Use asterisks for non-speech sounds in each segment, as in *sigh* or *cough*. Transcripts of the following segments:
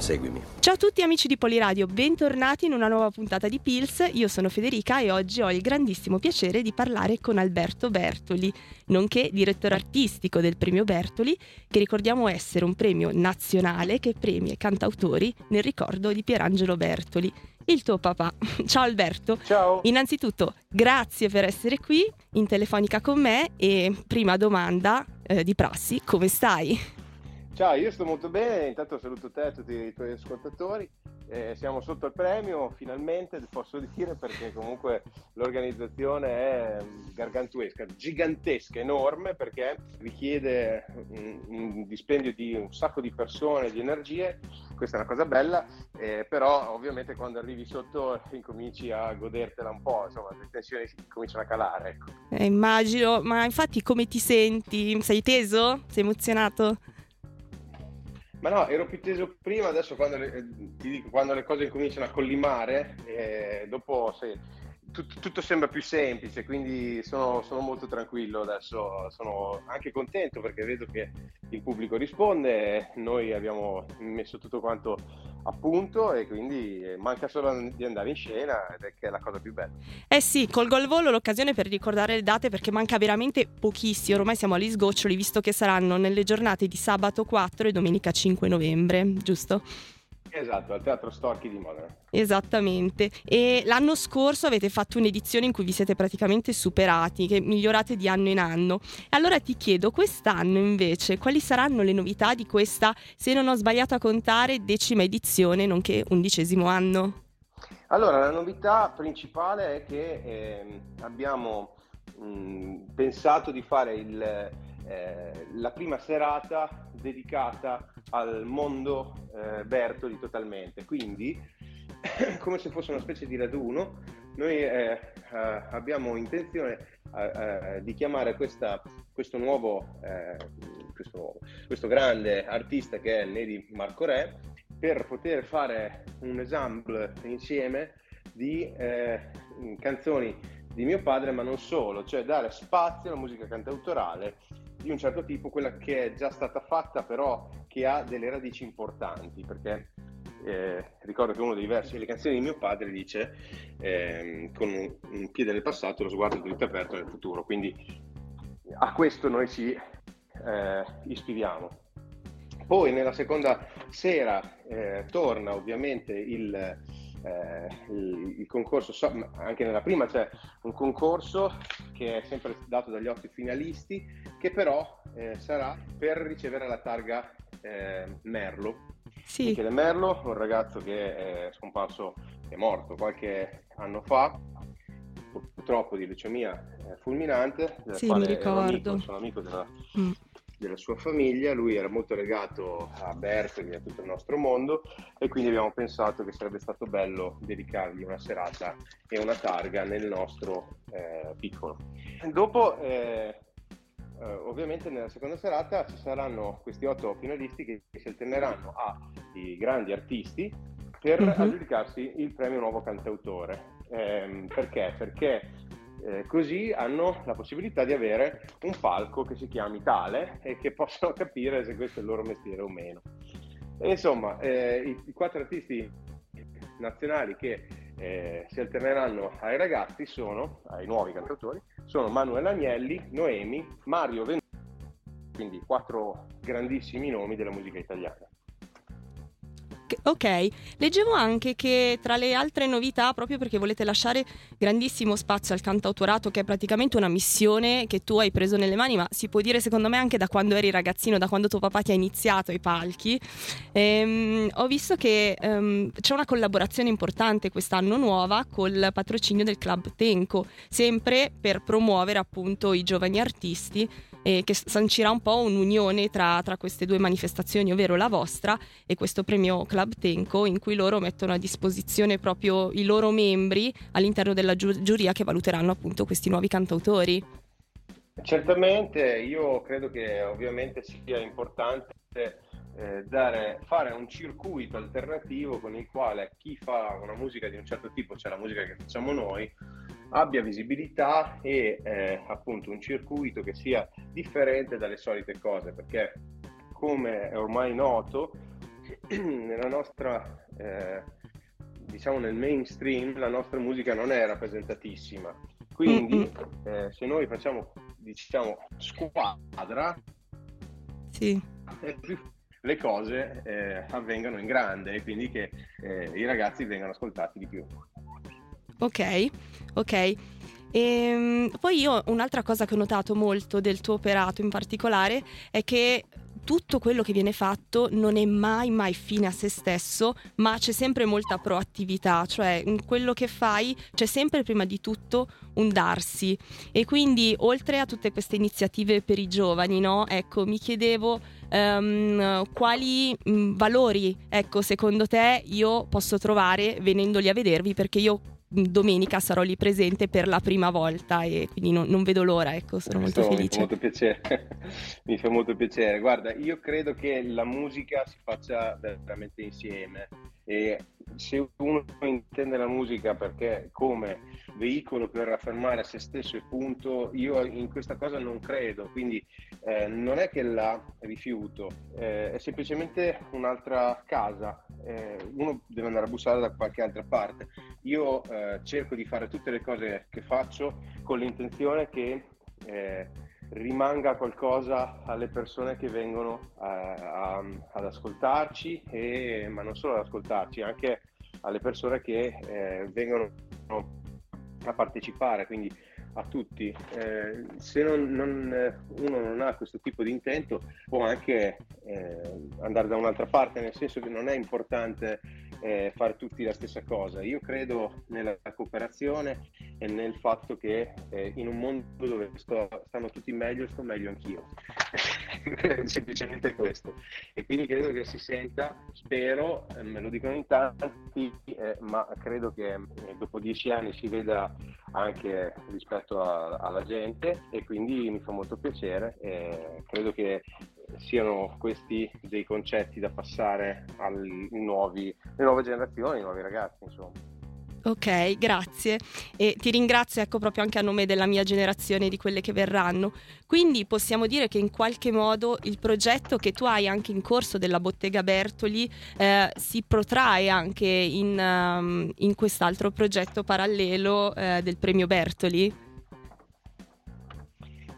Seguimi. Ciao a tutti amici di Poliradio, bentornati in una nuova puntata di Pills. Io sono Federica e oggi ho il grandissimo piacere di parlare con Alberto Bertoli, nonché direttore artistico del premio Bertoli, che ricordiamo essere un premio nazionale che premia i cantautori nel ricordo di Pierangelo Bertoli, il tuo papà. *laughs* Ciao Alberto. Ciao. Innanzitutto, grazie per essere qui in telefonica con me e prima domanda eh, di prassi, come stai? Ciao, io sto molto bene, intanto saluto te e tutti i tuoi ascoltatori. Eh, siamo sotto il premio, finalmente posso dire, perché comunque l'organizzazione è gargantuesca, gigantesca, enorme, perché richiede un, un dispendio di un sacco di persone, di energie. Questa è una cosa bella, eh, però ovviamente quando arrivi sotto incominci a godertela un po', insomma, le tensioni cominciano a calare. Ecco. Eh, immagino, ma infatti come ti senti? Sei teso? Sei emozionato? Ma no, ero più teso prima, adesso quando le, eh, ti dico, quando le cose incominciano a collimare, eh, dopo se, tutto, tutto, sembra più semplice, quindi sono, sono, molto tranquillo adesso, sono anche contento perché vedo che il pubblico risponde, noi abbiamo messo tutto quanto a punto e quindi manca solo di andare in scena ed è la cosa più bella. Eh sì, colgo al volo l'occasione per ricordare le date perché manca veramente pochissimo, ormai siamo agli sgoccioli visto che saranno nelle giornate di sabato 4 e domenica 5 novembre, giusto? Esatto, al Teatro Storchi di Modena. Esattamente. E l'anno scorso avete fatto un'edizione in cui vi siete praticamente superati, che migliorate di anno in anno. Allora ti chiedo, quest'anno invece, quali saranno le novità di questa, se non ho sbagliato a contare, decima edizione, nonché undicesimo anno? Allora, la novità principale è che eh, abbiamo mh, pensato di fare il, eh, la prima serata dedicata al mondo eh, Bertoli totalmente. Quindi, *coughs* come se fosse una specie di raduno, noi eh, eh, abbiamo intenzione eh, di chiamare questa, questo, nuovo, questo, nuovo, questo grande artista che è Neri Marco Re per poter fare un ensemble insieme di canzoni di mio padre, ma non solo, cioè dare spazio alla musica cantautorale di un certo tipo, quella che è già stata fatta però che ha delle radici importanti, perché eh, ricordo che uno dei versi delle canzoni di mio padre dice eh, con un, piede nel passato e lo sguardo dritto aperto nel futuro, quindi a questo noi ci eh, ispiriamo. Poi nella seconda sera eh, torna ovviamente il, eh, il, il, concorso, anche nella prima c'è un concorso che è sempre dato dagli otto finalisti, che però eh, sarà per ricevere la targa eh, Merlo. Sì. Michele Merlo, un ragazzo che è scomparso, è morto qualche anno fa, purtroppo di leucemia eh, fulminante, sì, mi ricordo. Amico, sono amico della, mm della sua famiglia, lui era molto legato a Bertoli e a tutto il nostro mondo e quindi abbiamo pensato che sarebbe stato bello dedicargli una serata e una targa nel nostro eh, piccolo. Dopo, eh, eh, ovviamente nella seconda serata ci saranno questi otto finalisti che si alterneranno ai grandi artisti per uh-huh. aggiudicarsi il premio nuovo cantautore. Ehm, perché? Perché eh, così hanno la possibilità di avere un palco che si chiami tale e che *laughs* possono capire se questo è il loro mestiere o meno. E insomma, eh, i, i, quattro artisti nazionali che eh, si alterneranno ai ragazzi sono, ai nuovi cantautori, sono Manuel Agnelli, Noemi, Mario Ventura, quindi quattro grandissimi nomi della musica italiana. Ok, leggevo anche che tra le altre novità, proprio perché volete lasciare grandissimo spazio al cantautorato, che è praticamente una missione che tu hai preso nelle mani, ma si può dire secondo me anche da quando eri ragazzino, da quando tuo papà ti ha iniziato ai palchi, ehm, ho visto che ehm, c'è una collaborazione importante quest'anno nuova col patrocinio del Club Tenco, sempre per promuovere appunto i giovani artisti eh, che sancirà un po' un'unione tra, tra, queste due manifestazioni, ovvero la vostra e questo premio Club Tenco, in cui loro mettono a disposizione proprio i loro membri all'interno della giu- giuria che valuteranno appunto questi nuovi cantautori. Certamente, io credo che ovviamente sia importante eh, dare, fare un circuito alternativo con il quale chi fa una musica di un certo tipo, cioè la musica che facciamo noi, abbia visibilità e eh, appunto un circuito che sia differente dalle solite cose, perché come è ormai noto, *clears throat* nella nostra, eh, diciamo nel mainstream, la nostra musica non è rappresentatissima. Quindi eh, se noi facciamo, diciamo, squadra, sì. le cose eh, avvengano in grande e quindi che eh, i ragazzi vengano ascoltati di più. Ok, ok. E ehm, poi io un'altra cosa che ho notato molto del tuo operato in particolare è che tutto quello che viene fatto non è mai mai fine a se stesso, ma c'è sempre molta proattività, cioè in quello che fai c'è sempre prima di tutto un darsi. E quindi oltre a tutte queste iniziative per i giovani, no? Ecco, mi chiedevo um, quali valori, ecco, secondo te io posso trovare venendoli a vedervi perché io domenica sarò lì presente per la prima volta e quindi non, non vedo l'ora, ecco, sono molto felice. Mi fa molto piacere, *laughs* mi fa molto piacere. Guarda, io credo che la musica si faccia veramente insieme e se uno intende la musica perché come veicolo per affermare se stesso e punto, io in questa cosa non credo, quindi eh, non è che la rifiuto, eh, è semplicemente un'altra casa, eh, uno deve andare a bussare da qualche altra parte. Io eh, cerco di fare tutte le cose che faccio con l'intenzione che eh, rimanga qualcosa alle persone che vengono a, eh, a, ad ascoltarci, e, ma non solo ad ascoltarci, anche alle persone che eh, vengono a partecipare, quindi a tutti. Eh, se non, non, uno non ha questo tipo di intento può anche eh, andare da un'altra parte, nel senso che non è importante eh, fare tutti la stessa cosa. Io credo nella cooperazione e nel fatto che eh, in un mondo dove sto, stanno tutti meglio, sto meglio anch'io. *laughs* Semplicemente questo. E quindi credo che si senta, spero, eh, me lo dicono in tanti, eh, ma credo che eh, dopo dieci anni si veda anche rispetto a, alla gente e quindi mi fa molto piacere. credo che siano questi dei concetti da passare alle nuove generazioni, ai nuovi ragazzi, insomma. Ok, grazie e ti ringrazio ecco proprio anche a nome della mia generazione di quelle che verranno. Quindi possiamo dire che in qualche modo il progetto che tu hai anche in corso della Bottega Bertoli eh, si protrae anche in, um, in, quest'altro progetto parallelo eh, del premio Bertoli.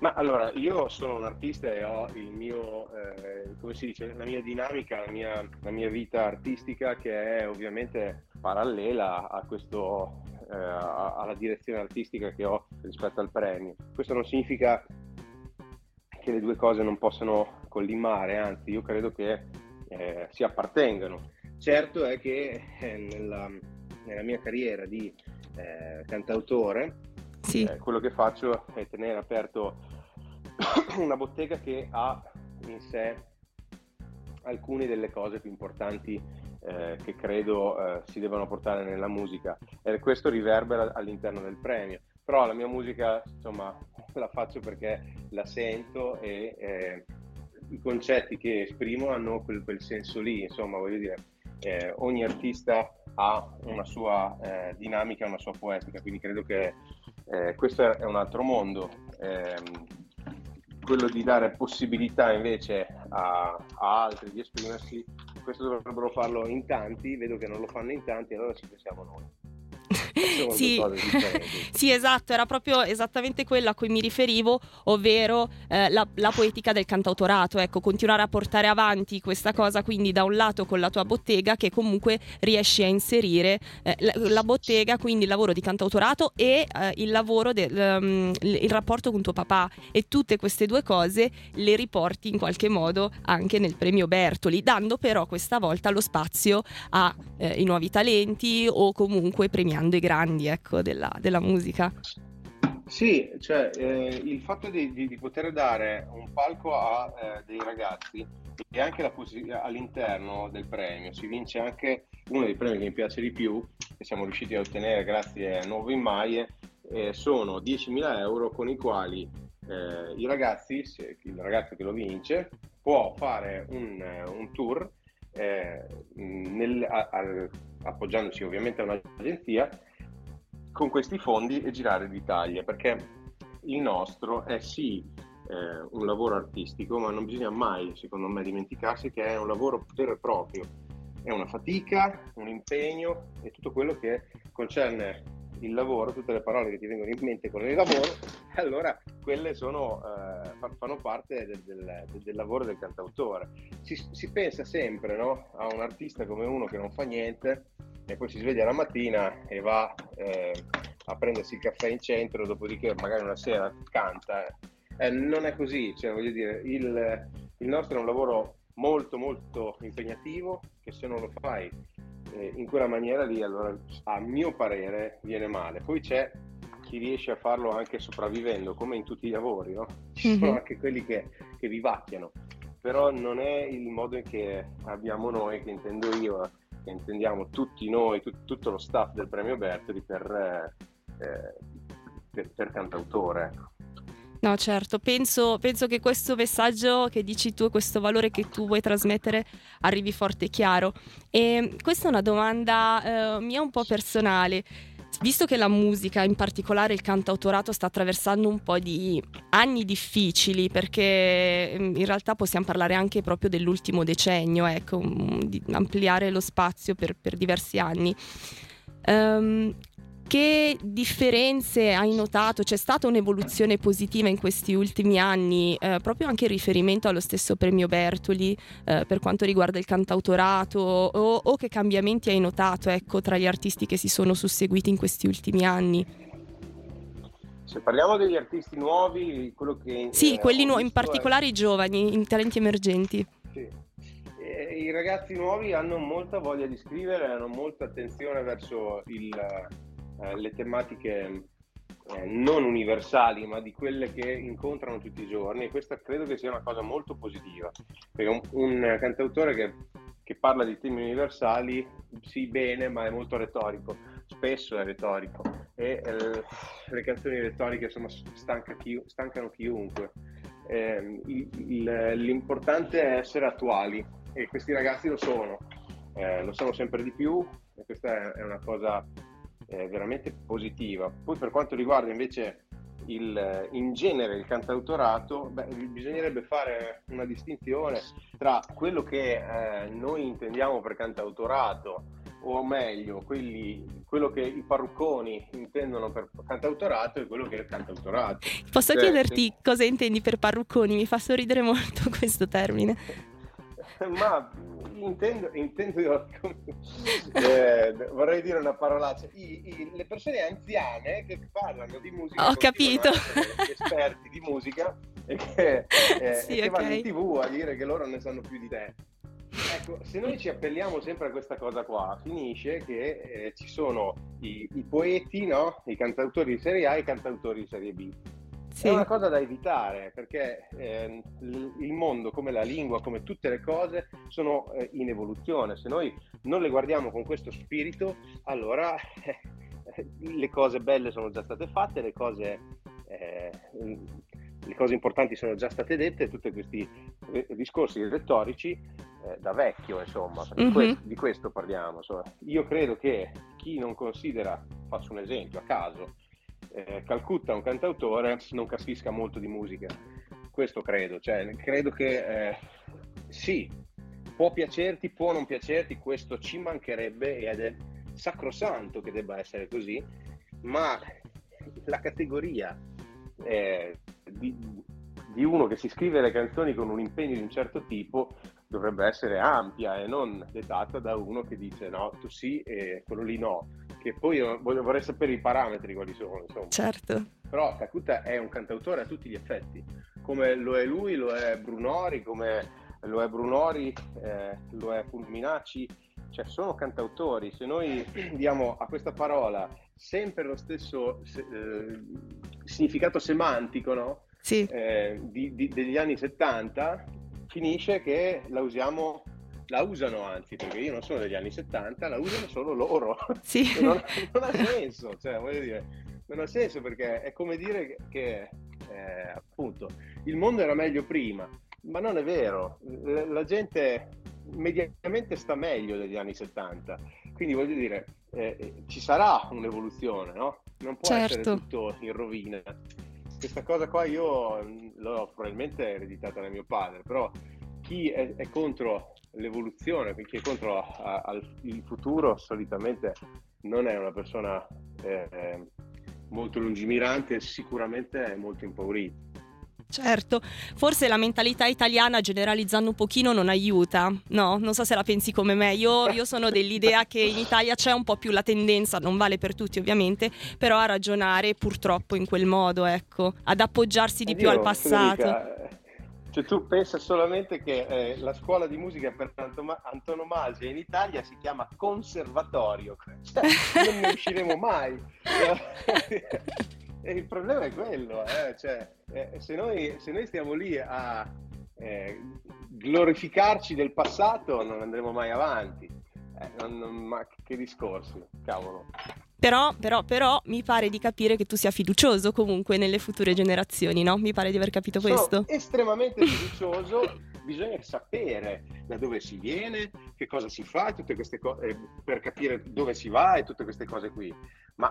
Ma allora, io sono un artista e ho il mio, eh, come si dice, la mia dinamica, la mia, la mia, vita artistica che è ovviamente parallela a questo, eh, alla direzione artistica che ho rispetto al premio. Questo non significa che le due cose non possano collimare, anzi io credo che eh, si appartengano. Certo è che eh, nella, nella, mia carriera di eh, cantautore sì. Eh, quello che faccio è tenere aperto *coughs* una bottega che ha in sé alcune delle cose più importanti eh, che credo eh, si devono portare nella musica e questo riverbera all'interno del premio. Però la mia musica, insomma, *laughs* la faccio perché la sento e eh, i concetti che esprimo hanno quel, quel senso lì, insomma, voglio dire, eh, ogni artista ha una sua eh, dinamica, una sua poetica, quindi credo che eh, questo è un altro mondo. Ehm, quello di dare possibilità invece a, a, altri di esprimersi, questo dovrebbero farlo in tanti, vedo che non lo fanno in tanti, allora ci pensiamo noi sì, *laughs* sì, esatto, era proprio esattamente quello a cui mi riferivo, ovvero eh, la, la, poetica del cantautorato, ecco, continuare a portare avanti questa cosa, quindi da un lato con la tua bottega che comunque riesci a inserire eh, la, la, bottega, quindi il lavoro di cantautorato e eh, il lavoro del um, il rapporto con tuo papà. E tutte queste due cose le riporti in qualche modo anche nel premio Bertoli, dando però questa volta lo spazio ai eh, nuovi talenti o comunque premiando i grandi ecco, della, della musica. Sì, cioè eh, il fatto di, di, di, poter dare un palco a eh, dei ragazzi e anche la poss- all'interno del premio si vince anche uno dei premi che mi piace di più, che siamo riusciti a ottenere grazie a Nuovo in Maie, eh, sono 10.000 euro con i quali eh, i ragazzi, se, il ragazzo che lo vince, può fare un, un tour eh, nel, a, a, appoggiandosi ovviamente a un'agenzia con questi fondi e girare l'Italia perché il nostro è sì eh, un lavoro artistico ma non bisogna mai secondo me dimenticarsi che è un lavoro vero e proprio. È una fatica, un impegno e tutto quello che concerne il lavoro, tutte le parole che ti vengono in mente con il lavoro, *laughs* allora quelle sono, eh, fanno parte del, del, del, lavoro del cantautore. Si, si pensa sempre no? a un artista come uno che non fa niente e poi si sveglia la mattina e va eh, a prendersi il caffè in centro, dopodiché magari una sera canta. Eh, non è così, cioè, voglio dire, il, il nostro è un lavoro molto molto impegnativo che se non lo fai eh, in quella maniera lì, allora a mio parere viene male. Poi c'è chi riesce a farlo anche sopravvivendo, come in tutti i lavori, no? *laughs* Ci mm-hmm. sono anche quelli che, che vivacchiano, però non è il modo in che abbiamo noi, che intendo io, che intendiamo tutti noi, tu, tutto lo staff del premio Bertoli per, eh, per, per cantautore. No, certo, penso, penso, che questo messaggio che dici tu, questo valore che tu vuoi trasmettere, arrivi forte e chiaro. E questa è una domanda eh, mia un po' personale. Visto che la musica, in particolare il cantautorato, sta attraversando un po' di anni difficili, perché mm, in realtà possiamo parlare anche proprio dell'ultimo decennio, ecco, di ampliare lo spazio per, per diversi anni. Um, che differenze hai notato? C'è stata un'evoluzione positiva in questi ultimi anni, eh, proprio anche in riferimento allo stesso premio Bertoli eh, per quanto riguarda il cantautorato o, o che cambiamenti hai notato ecco, tra gli artisti che si sono susseguiti in questi ultimi anni? Se parliamo degli artisti nuovi, quello che... Sì, eh, quelli nuovi, in particolare è... i giovani, i talenti emergenti. Sì. I ragazzi nuovi hanno molta voglia di scrivere, hanno molta attenzione verso il, eh, le tematiche eh, non universali, ma di quelle che incontrano tutti i giorni e questa credo che sia una cosa molto positiva, perché un, un cantautore che, che, parla di temi universali, sì bene, ma è molto retorico, spesso è retorico e eh, le canzoni retoriche insomma stanca chi, stancano chiunque. Eh, il, il, l'importante è essere attuali e questi ragazzi lo sono, eh, lo sono sempre di più e questa è una cosa eh, veramente positiva. Poi per quanto riguarda invece il, in genere il cantautorato, beh, bisognerebbe fare una distinzione tra quello che eh, noi intendiamo per cantautorato, o meglio, quelli, quello che i parrucconi intendono per cantautorato e quello che è cantautorato. Posso cioè, chiederti se... cosa intendi per parrucconi? Mi fa sorridere molto *laughs* questo termine. *laughs* Ma intendo, intendo *laughs* eh, vorrei dire una parolaccia, I, i, le persone anziane che parlano di musica, ho capito, esperti di musica e che, eh, sì, e che okay. vanno in tv a dire che loro ne sanno più di te. Ecco, se noi ci appelliamo sempre a questa cosa qua, finisce che eh, ci sono i, i poeti, no? i cantautori di serie A e i cantautori di serie B sì. È una cosa da evitare perché eh, il mondo, come la lingua, come tutte le cose, sono eh, in evoluzione. Se noi non le guardiamo con questo spirito, allora eh, le cose belle sono già state fatte, le cose, eh, le cose importanti sono già state dette, tutti questi eh, discorsi retorici eh, da vecchio, insomma, mm-hmm. questo, di questo parliamo. Insomma. Io credo che chi non considera, faccio un esempio a caso, eh, Calcutta, un cantautore, non capisca molto di musica. Questo credo, cioè, credo che eh, sì, può piacerti, può non piacerti, questo ci mancherebbe ed è sacrosanto che debba essere così, ma la categoria eh, di, di uno che si scrive le canzoni con un impegno di un certo tipo dovrebbe essere ampia e non dettata da uno che dice no, tu sì e quello lì no che poi vorrei sapere i parametri quali sono. Insomma. Certo. Però Calcutta è un cantautore a tutti gli effetti, come lo è lui, lo è Brunori, come lo è Brunori, eh, lo è Fulminacci, cioè sono cantautori. Se noi *clears throat* diamo a questa parola sempre lo stesso eh, significato semantico, no? Sì. Eh, di, di, degli anni 70, finisce che la usiamo la usano anzi, perché io non sono degli anni 70, la usano solo loro. Sì. *laughs* non, non, ha senso, cioè, voglio dire, non ha senso perché è come dire che, che eh, appunto il mondo era meglio prima. ma non è vero, la gente mediamente sta meglio degli anni 70, quindi voglio dire, eh, ci sarà un'evoluzione, no? Non può certo. essere tutto in rovina. Questa cosa qua io l'ho probabilmente ereditata da mio padre, però chi è, è contro l'evoluzione, chi è contro a, a, il futuro solitamente non è una persona eh, molto lungimirante, sicuramente è molto impaurita. Certo, forse la mentalità italiana generalizzando un pochino non aiuta, no? Non so se la pensi come me, io, io, sono dell'idea che in Italia c'è un po' più la tendenza, non vale per tutti ovviamente, però a ragionare purtroppo in quel modo, ecco, ad appoggiarsi di Addio, più al passato. Federica, cioè tu pensa solamente che eh, la scuola di musica per antonomasia in Italia si chiama conservatorio, *laughs* cioè, non ne usciremo mai. *laughs* e il problema è quello, eh? cioè, eh, se, noi, se, noi, stiamo lì a eh, glorificarci del passato non andremo mai avanti. Eh, non, non, ma che discorsi, cavolo. Però, però, però, mi pare di capire che tu sia fiducioso comunque nelle future generazioni, no? Mi pare di aver capito Sono questo. estremamente fiducioso, *laughs* bisogna sapere da dove si viene, che cosa si fa, tutte queste cose, eh, per capire dove si va e tutte queste cose qui. Ma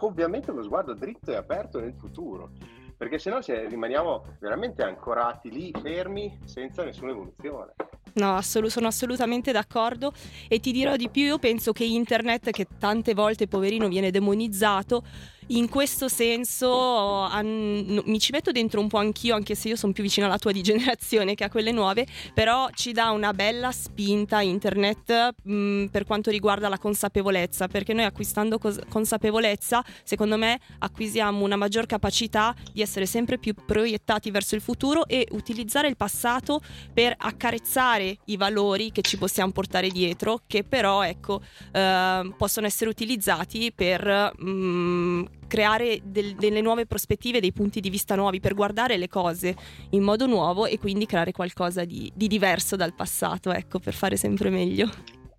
ovviamente uno sguardo dritto e aperto nel futuro, perché se no rimaniamo veramente ancorati lì, fermi, senza nessuna evoluzione. No, assolu- sono assolutamente d'accordo e ti dirò di più, io penso che internet, che tante volte poverino viene demonizzato, in questo senso an- mi ci metto dentro un po' anch'io, anche se io sono più vicino alla tua di generazione che a quelle nuove, però ci dà una bella spinta internet mh, mm, per quanto riguarda la consapevolezza, perché noi acquistando cos- consapevolezza, secondo me, acquisiamo una maggior capacità di essere sempre più proiettati verso il futuro e utilizzare il passato per accarezzare i valori che ci possiamo portare dietro, che però ecco, eh, possono essere utilizzati per mh, mm, creare del, delle nuove prospettive, dei punti di vista nuovi, per guardare le cose in modo nuovo e quindi creare qualcosa di, di diverso dal passato, ecco, per fare sempre meglio.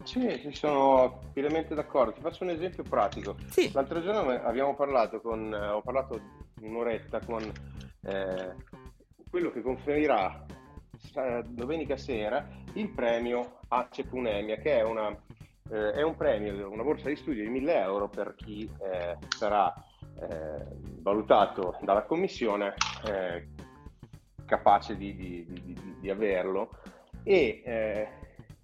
Sì, sono pienamente d'accordo. Ti faccio un esempio pratico. Sì. L'altro giorno abbiamo parlato con, eh, ho parlato un'oretta con eh, quello che conferirà domenica sera il premio Ace Punemia, che è una eh, è un premio, una borsa di studio di 1000 euro per chi eh, sarà eh, valutato dalla commissione eh, capace di, di, di, di, averlo e eh,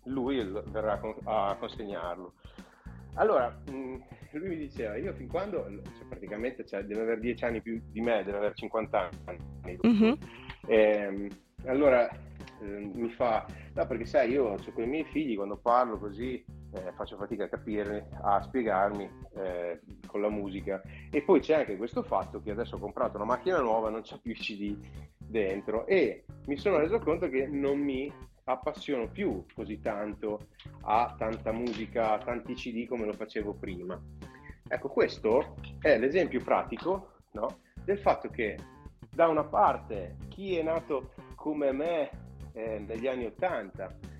lui verrà a consegnarlo. Allora, lui mi diceva, io fin quando, cioè praticamente cioè, deve avere 10 anni più di me, deve avere 50 anni. Mm-hmm. E, allora eh, mi fa, no perché sai, io con i miei figli quando parlo così eh, faccio fatica a capire, a spiegarmi eh, con la musica. E poi c'è anche questo fatto che adesso ho comprato una macchina nuova, non c'è più i CD dentro e mi sono reso conto che non mi appassiono più così tanto a tanta musica, a tanti CD come lo facevo prima. Ecco, questo è l'esempio pratico no? del fatto che da una parte chi è nato come me eh, negli anni 80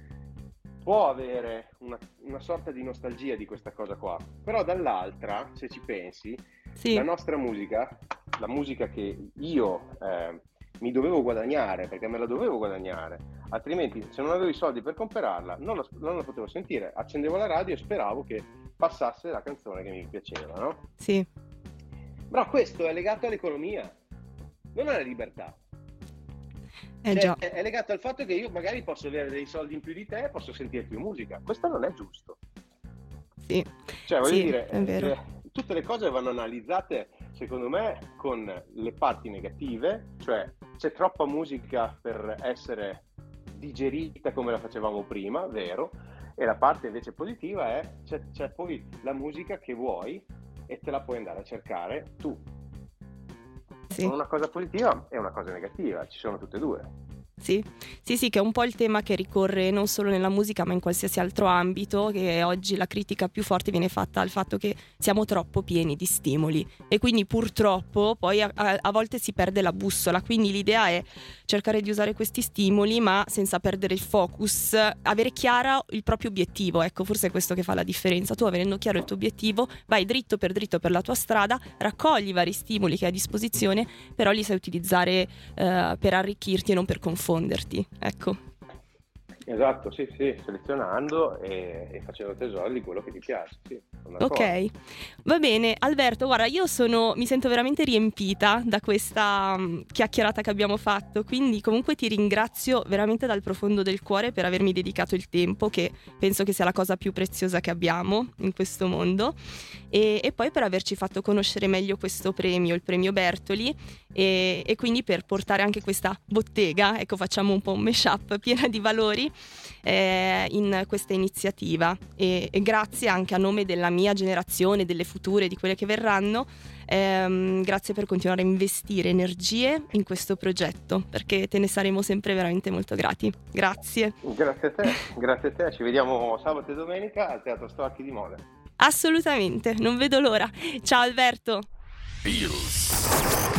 può avere una, una, sorta di nostalgia di questa cosa qua, però dall'altra, se ci pensi, sì. la nostra musica, la musica che io eh, mi dovevo guadagnare, perché me la dovevo guadagnare, altrimenti se non avevo i soldi per comprarla non la, non la potevo sentire, accendevo la radio e speravo che passasse la canzone che mi piaceva, no? Sì. Però questo è legato all'economia, non alla libertà. Eh cioè, è legato al fatto che io magari posso avere dei soldi in più di te e posso sentire più musica. Questo non è giusto. Sì. Cioè, voglio sì, dire, eh, tutte le cose vanno analizzate, secondo me, con le parti negative, cioè c'è troppa musica per essere digerita come la facevamo prima, vero? E la parte invece positiva è c'è, c'è poi la musica che vuoi e te la puoi andare a cercare tu sì. una cosa positiva e una cosa negativa, ci sono tutte e due. Sì. sì, sì, che è un po' il tema che ricorre non solo nella musica ma in qualsiasi altro ambito, che oggi la critica più forte viene fatta al fatto che siamo troppo pieni di stimoli. E quindi purtroppo poi a, a, a volte si perde la bussola, quindi l'idea è cercare di usare questi stimoli ma senza perdere il focus, avere chiaro il proprio obiettivo, ecco forse è questo che fa la differenza, tu avendo chiaro il tuo obiettivo vai dritto per dritto per la tua strada, raccogli i vari stimoli che hai a disposizione, però li sai utilizzare eh, per arricchirti e non per confonderti diffonderti, ecco. Esatto, sì, sì, selezionando e, e, facendo tesoro di quello che ti piace. Sì, ok, va bene. Alberto, guarda, io sono, mi sento veramente riempita da questa um, chiacchierata che abbiamo fatto, quindi comunque ti ringrazio veramente dal profondo del cuore per avermi dedicato il tempo, che penso che sia la cosa più preziosa che abbiamo in questo mondo, e, e poi per averci fatto conoscere meglio questo premio, il premio Bertoli, e, e quindi per portare anche questa bottega, ecco facciamo un po' un mashup *laughs* piena di valori eh, in questa iniziativa e, e, grazie anche a nome della mia generazione, delle future, di quelle che verranno, ehm, grazie per continuare a investire energie in questo progetto perché te ne saremo sempre veramente molto grati. Grazie. Grazie a te, grazie a te, ci vediamo sabato e domenica al Teatro Storchi di Mole. Assolutamente, non vedo l'ora. Ciao Alberto. Feels.